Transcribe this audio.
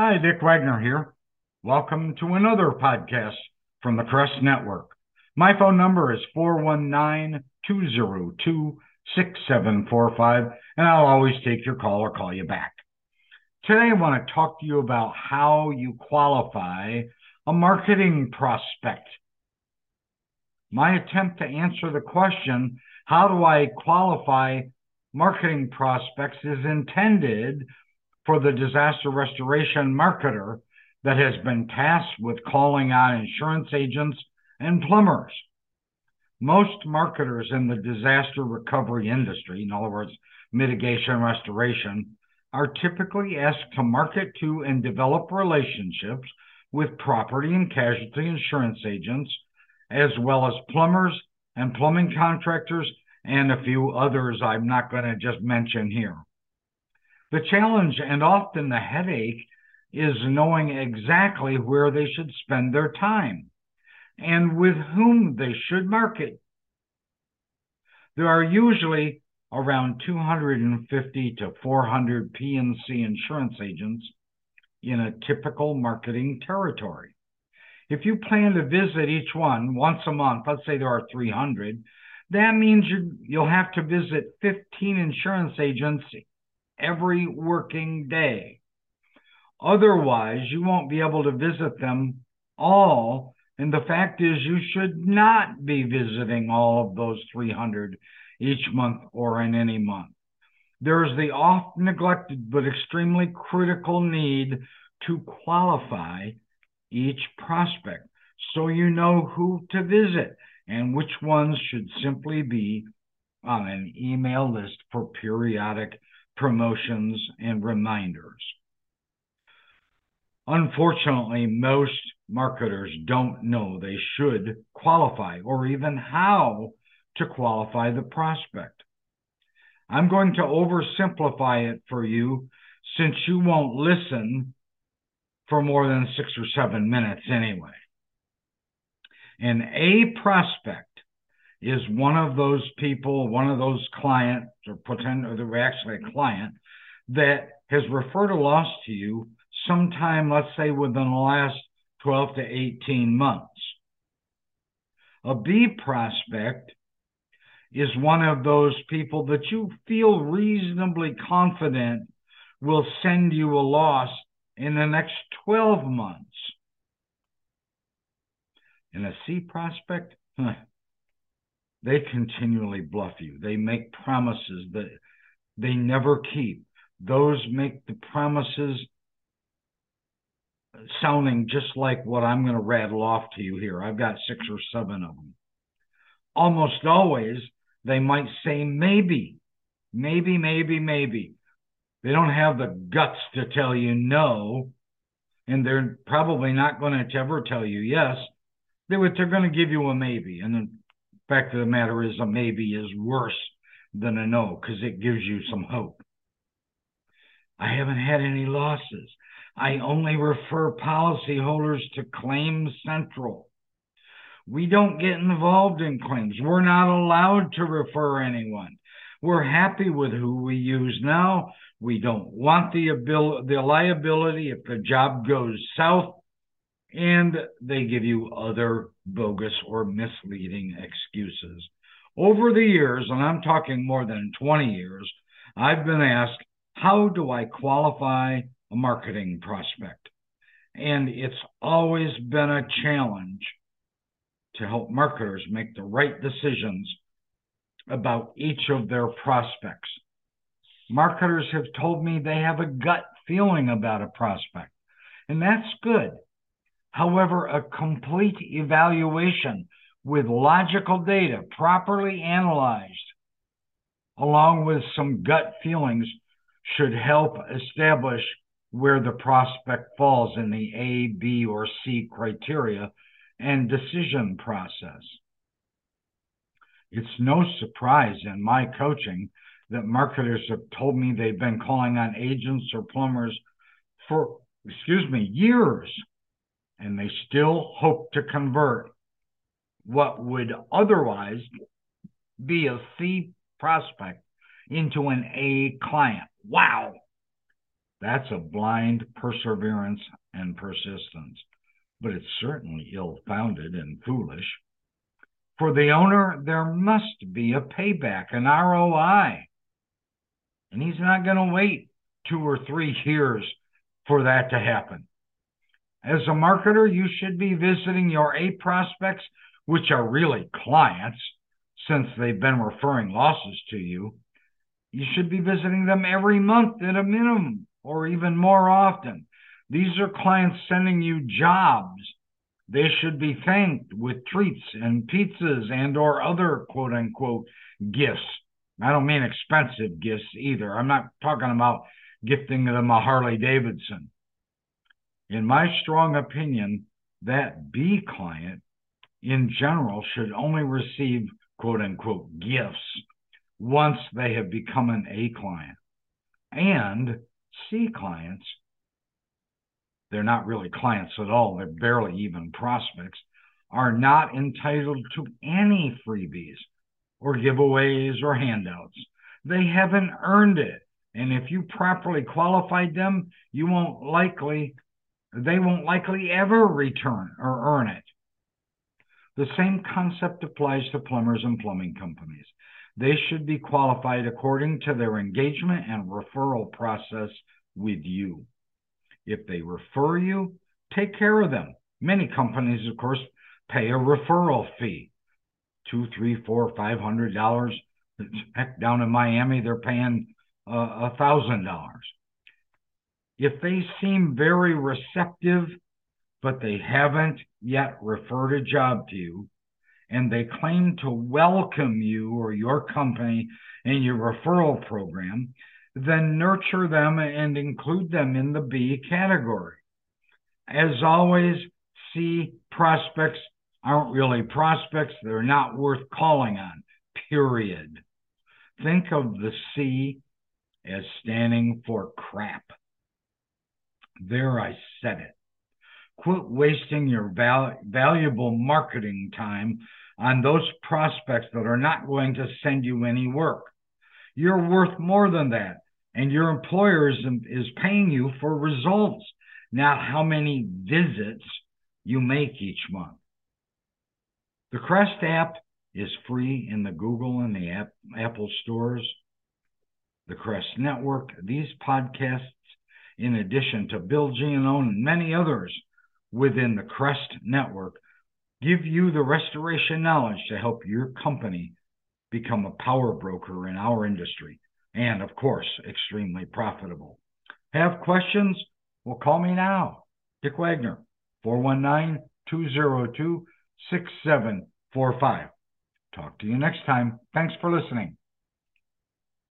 Hi, Dick Wagner here. Welcome to another podcast from the Crest Network. My phone number is 419 202 6745, and I'll always take your call or call you back. Today, I want to talk to you about how you qualify a marketing prospect. My attempt to answer the question, how do I qualify marketing prospects, is intended for the disaster restoration marketer that has been tasked with calling on insurance agents and plumbers. Most marketers in the disaster recovery industry, in other words, mitigation restoration, are typically asked to market to and develop relationships with property and casualty insurance agents, as well as plumbers and plumbing contractors, and a few others I'm not going to just mention here. The challenge and often the headache is knowing exactly where they should spend their time and with whom they should market. There are usually around 250 to 400 P&C insurance agents in a typical marketing territory. If you plan to visit each one once a month, let's say there are 300, that means you, you'll have to visit 15 insurance agents every working day. Otherwise, you won't be able to visit them all. And the fact is, you should not be visiting all of those 300 each month or in any month. There is the oft neglected but extremely critical need to qualify each prospect so you know who to visit and which ones should simply be on an email list for periodic promotions and reminders. Unfortunately, most marketers don't know they should qualify or even how to qualify the prospect. I'm going to oversimplify it for you since you won't listen for more than six or seven minutes anyway. An A prospect is one of those people, one of those clients, or potential, they're actually a client that has referred a loss to you sometime, let's say, within the last 12 to 18 months. A B prospect is one of those people that you feel reasonably confident will send you a loss in the next 12 months. And a C prospect, they continually bluff you. They make promises that they never keep. Those make the promises sounding just like what I'm going to rattle off to you here. I've got six or seven of them. Almost always, they might say maybe, maybe, maybe, maybe. They don't have the guts to tell you no, and they're probably not going to ever tell you yes. They would, they're going to give you a maybe, and then fact of the matter is, a maybe is worse than a no because it gives you some hope. I haven't had any losses. I only refer policyholders to Claims Central. We don't get involved in claims. We're not allowed to refer anyone. We're happy with who we use now. We don't want the abil- the liability if the job goes south and they give you other bogus or misleading excuses. Over the years, and I'm talking more than 20 years, I've been asked, how do I qualify a marketing prospect? And it's always been a challenge to help marketers make the right decisions about each of their prospects. Marketers have told me they have a gut feeling about a prospect, and that's good. However, a complete evaluation with logical data properly analyzed, along with some gut feelings, should help establish where the prospect falls in the A, B, or C criteria and decision process. It's no surprise in my coaching that marketers have told me they've been calling on agents or plumbers for, excuse me, years and they still hope to convert what would otherwise be a C prospect into an A client. Wow. That's a blind perseverance and persistence, but it's certainly ill founded and foolish. For the owner, there must be a payback, an ROI. And he's not going to wait two or three years for that to happen. As a marketer, you should be visiting your A prospects, which are really clients, since they've been referring losses to you. You should be visiting them every month at a minimum, or even more often. These are clients sending you jobs. They should be thanked with treats and pizzas and or other quote unquote gifts. I don't mean expensive gifts either. I'm not talking about gifting them a Harley Davidson. In my strong opinion, that B client in general should only receive quote unquote gifts once they have become an A client. And C clients, they're not really clients at all, they're barely even prospects, are not entitled to any freebies or giveaways or handouts. They haven't earned it. And if you properly qualified them, you won't likely, they won't likely ever return or earn it. The same concept applies to plumbers and plumbing companies. They should be qualified according to their engagement and referral process with you. If they refer you, take care of them. Many companies, of course, pay a referral fee two, three, four, five hundred dollars. Heck, down in Miami, they're paying uh, a thousand dollars. If they seem very receptive, but they haven't yet referred a job to you, and they claim to welcome you or your company in your referral program, then nurture them and include them in the B category. As always, C prospects aren't really prospects, they're not worth calling on, period. Think of the C as standing for crap. There, I said it. Quit wasting your val- valuable marketing time on those prospects that are not going to send you any work. You're worth more than that, and your employer is, is paying you for results, not how many visits you make each month. The Crest app is free in the Google and the app, Apple stores. The Crest Network, these podcasts, in addition to Bill Giannone and many others within the Crest Network, give you the restoration knowledge to help your company become a power broker in our industry and, of course, extremely profitable. Have questions? Well, call me now. Dick Wagner, 419 202 6745. Talk to you next time. Thanks for listening.